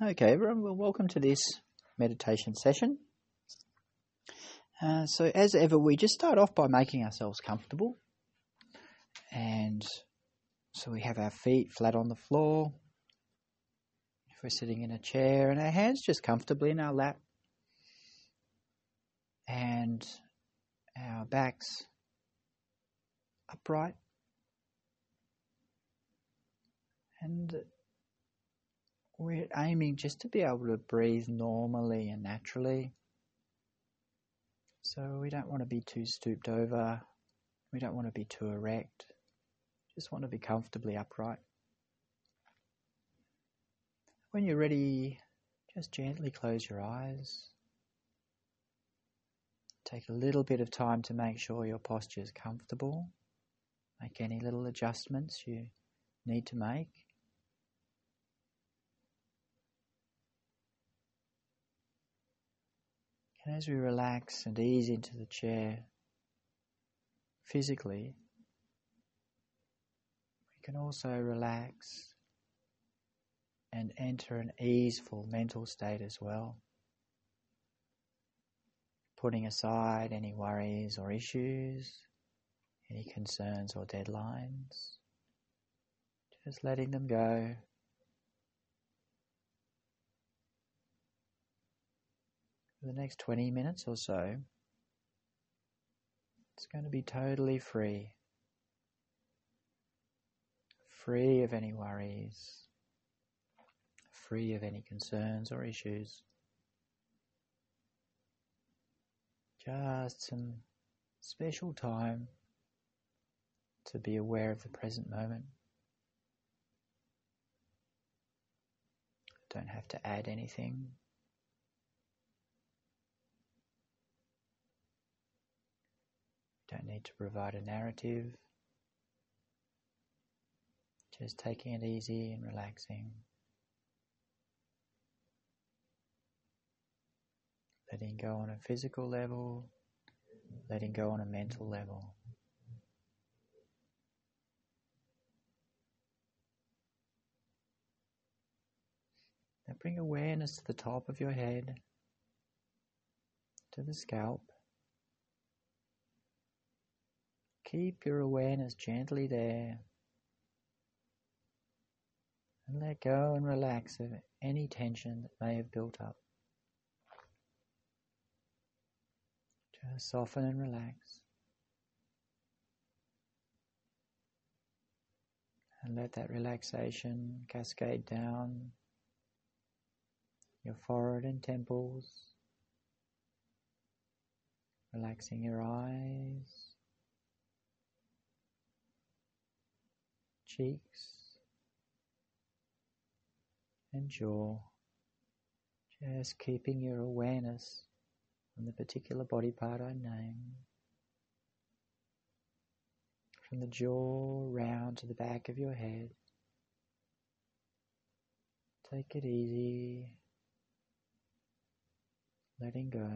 Okay, everyone, well, welcome to this meditation session. Uh, so, as ever, we just start off by making ourselves comfortable. And so we have our feet flat on the floor. If we're sitting in a chair, and our hands just comfortably in our lap. And our backs upright. And we're aiming just to be able to breathe normally and naturally. So we don't want to be too stooped over. We don't want to be too erect. Just want to be comfortably upright. When you're ready, just gently close your eyes. Take a little bit of time to make sure your posture is comfortable. Make any little adjustments you need to make. And as we relax and ease into the chair physically, we can also relax and enter an easeful mental state as well. Putting aside any worries or issues, any concerns or deadlines, just letting them go. For the next 20 minutes or so, it's going to be totally free. Free of any worries, free of any concerns or issues. Just some special time to be aware of the present moment. Don't have to add anything. Need to provide a narrative. Just taking it easy and relaxing. Letting go on a physical level, letting go on a mental level. Now bring awareness to the top of your head, to the scalp. Keep your awareness gently there. And let go and relax of any tension that may have built up. Just soften and relax. And let that relaxation cascade down your forehead and temples, relaxing your eyes. Cheeks and jaw, just keeping your awareness on the particular body part I name. From the jaw round to the back of your head. Take it easy, letting go.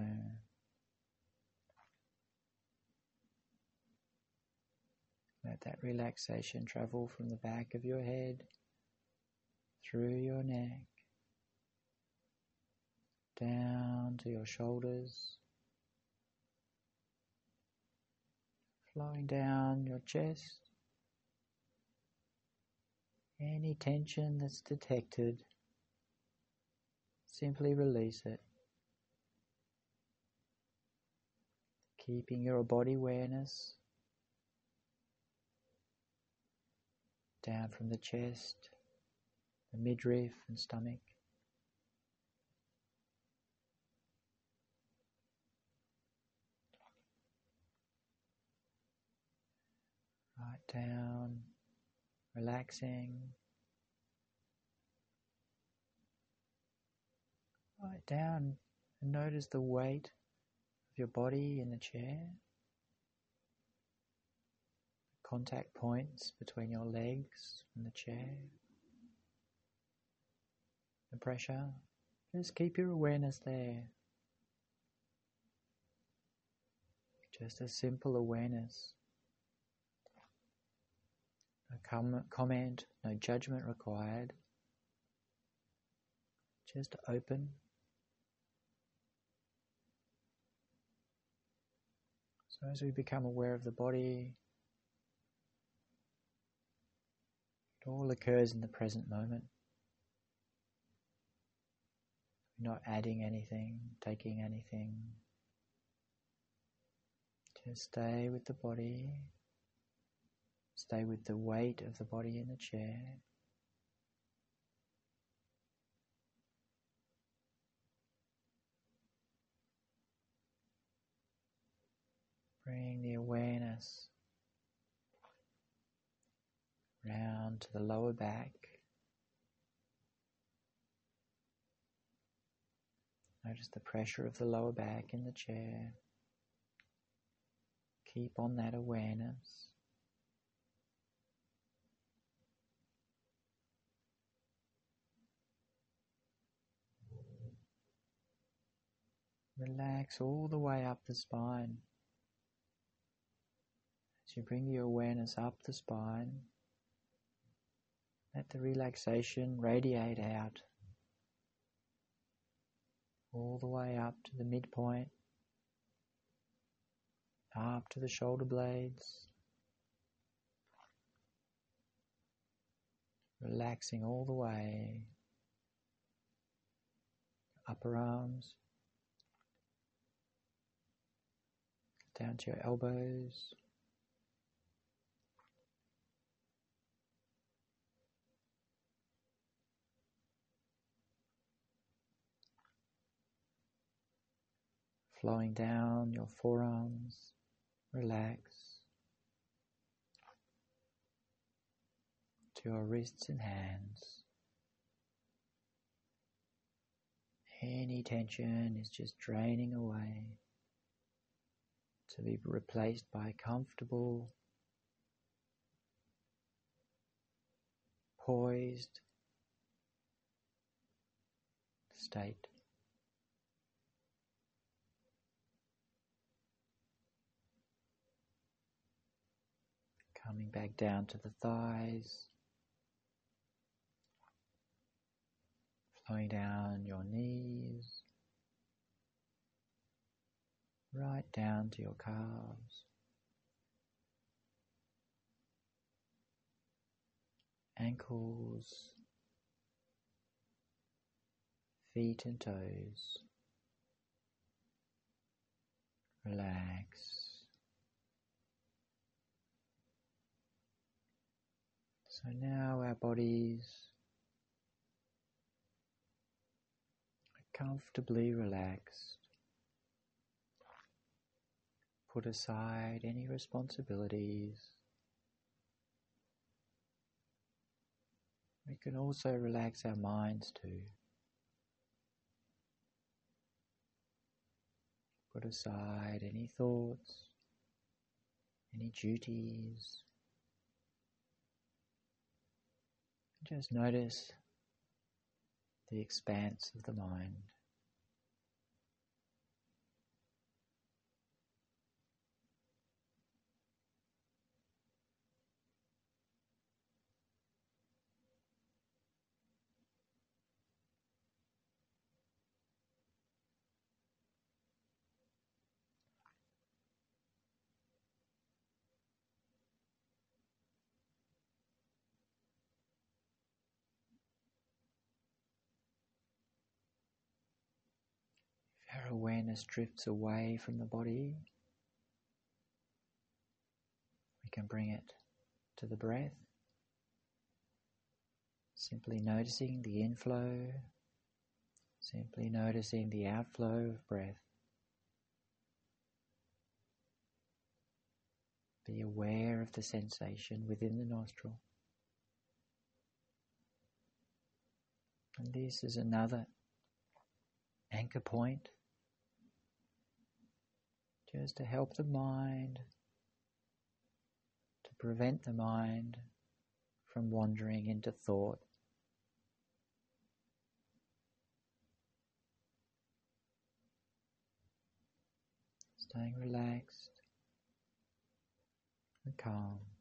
Let that relaxation travel from the back of your head through your neck down to your shoulders, flowing down your chest. Any tension that's detected, simply release it. Keeping your body awareness down from the chest, the midriff and stomach. Right down, relaxing. Right down and notice the weight of your body in the chair contact points between your legs and the chair, the pressure. Just keep your awareness there. Just a simple awareness. No com- comment, no judgment required. just open. So as we become aware of the body, all occurs in the present moment. We're not adding anything, taking anything. Just stay with the body. Stay with the weight of the body in the chair. Bring the awareness round to the lower back. Notice the pressure of the lower back in the chair. Keep on that awareness. Relax all the way up the spine. As you bring your awareness up the spine, let the relaxation radiate out all the way up to the midpoint, up to the shoulder blades, relaxing all the way, upper arms. down to your elbows. Flowing down your forearms, relax to your wrists and hands. Any tension is just draining away to be replaced by comfortable, poised state. Coming back down to the thighs, flowing down your knees right down to your calves. Ankles, feet and toes. Relax. So now our bodies are comfortably relaxed. Put aside any responsibilities. We can also relax our minds too. Put aside any thoughts, any duties. Just notice the expanse of the mind. Awareness drifts away from the body, we can bring it to the breath, simply noticing the inflow, simply noticing the outflow of breath. Be aware of the sensation within the nostril. And this is another anchor point just to help the mind, to prevent the mind from wandering into thought. Staying relaxed and calm.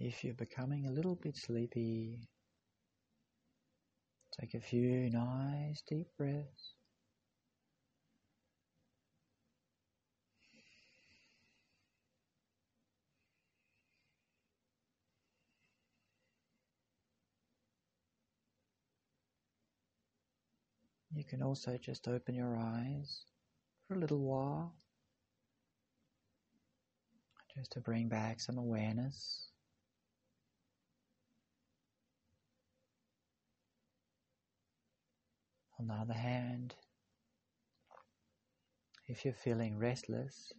If you're becoming a little bit sleepy, take a few nice deep breaths. You can also just open your eyes for a little while, just to bring back some awareness. On the other hand, if you're feeling restless,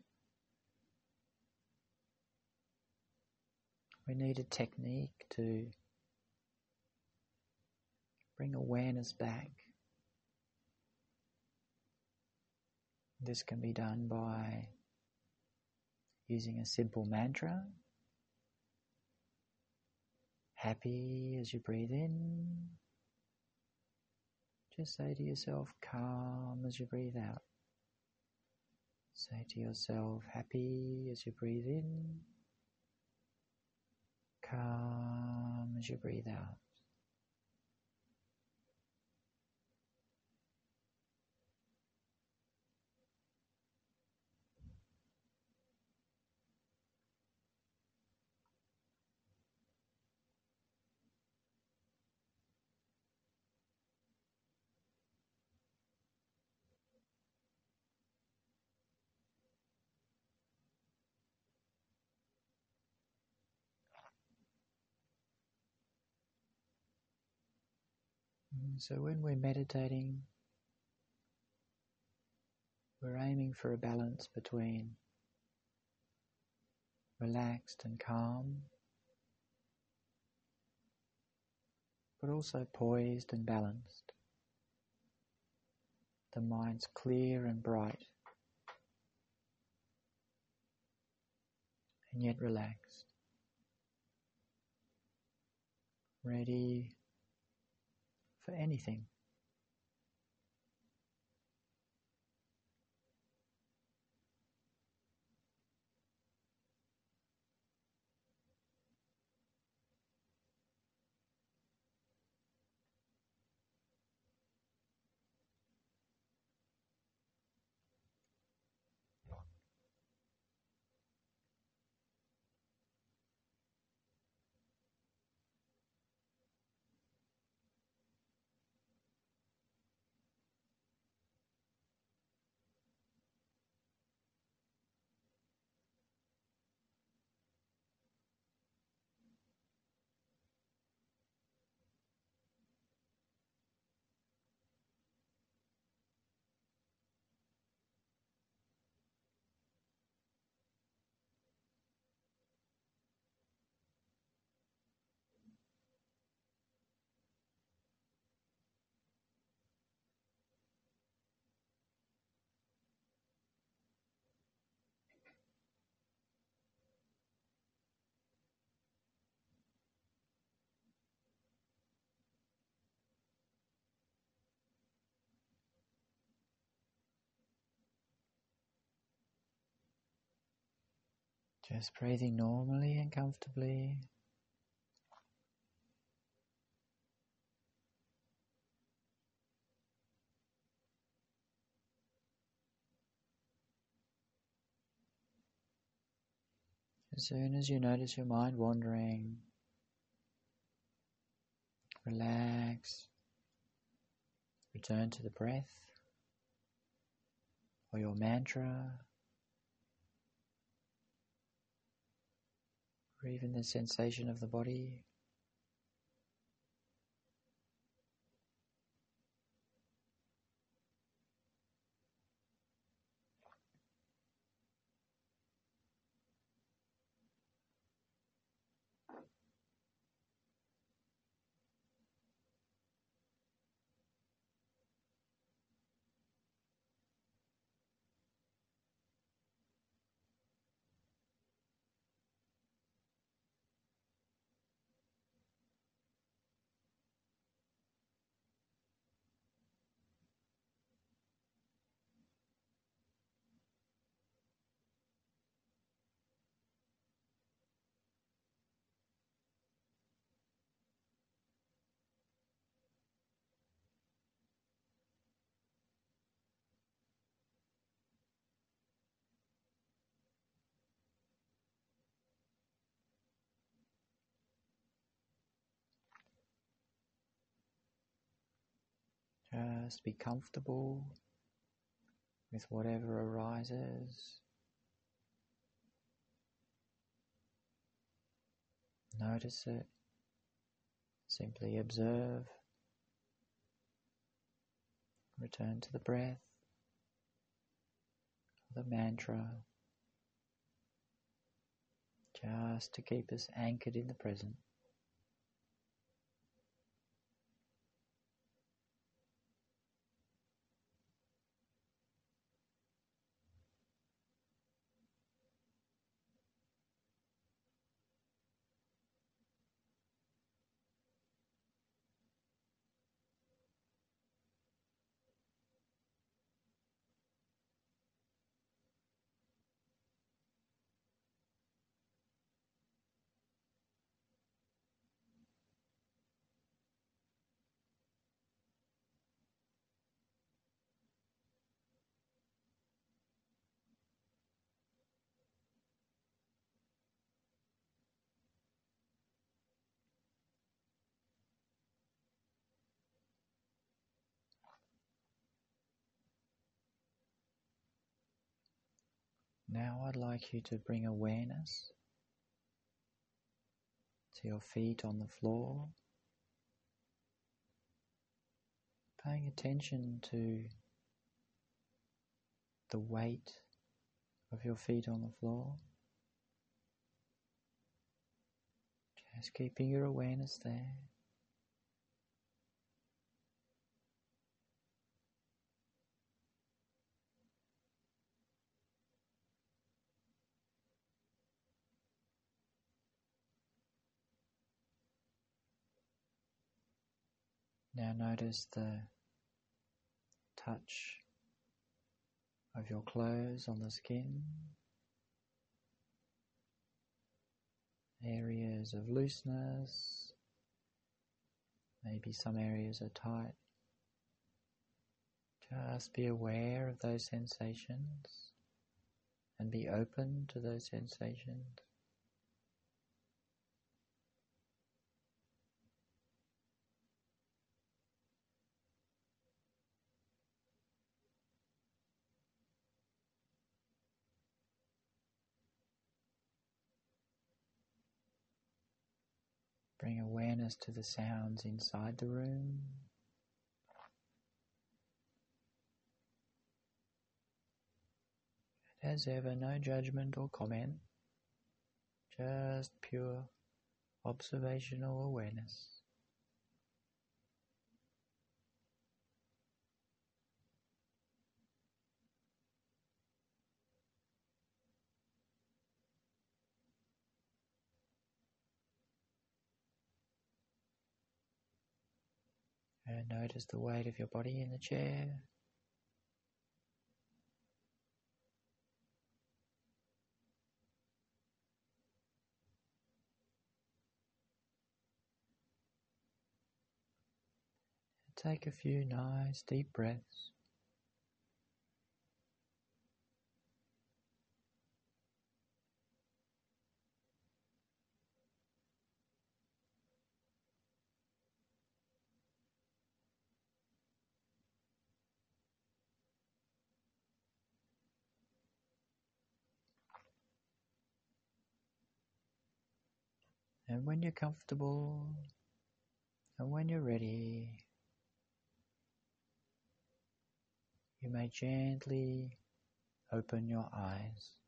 we need a technique to bring awareness back. This can be done by using a simple mantra. Happy as you breathe in. Just say to yourself, calm as you breathe out. Say to yourself, happy as you breathe in. Calm as you breathe out. So when we're meditating, we're aiming for a balance between relaxed and calm, but also poised and balanced. The mind's clear and bright, and yet relaxed, ready for anything. Just breathing normally and comfortably. As soon as you notice your mind wandering, relax, return to the breath or your mantra. Or even the sensation of the body. Just be comfortable with whatever arises. Notice it. Simply observe. Return to the breath, the mantra, just to keep us anchored in the present. Now I'd like you to bring awareness to your feet on the floor, paying attention to the weight of your feet on the floor. Just keeping your awareness there. Now notice the touch of your clothes on the skin, areas of looseness, maybe some areas are tight. Just be aware of those sensations and be open to those sensations. Bring awareness to the sounds inside the room. As ever, no judgment or comment, just pure observational awareness. And notice the weight of your body in the chair. Take a few nice deep breaths. And when you're comfortable and when you're ready, you may gently open your eyes.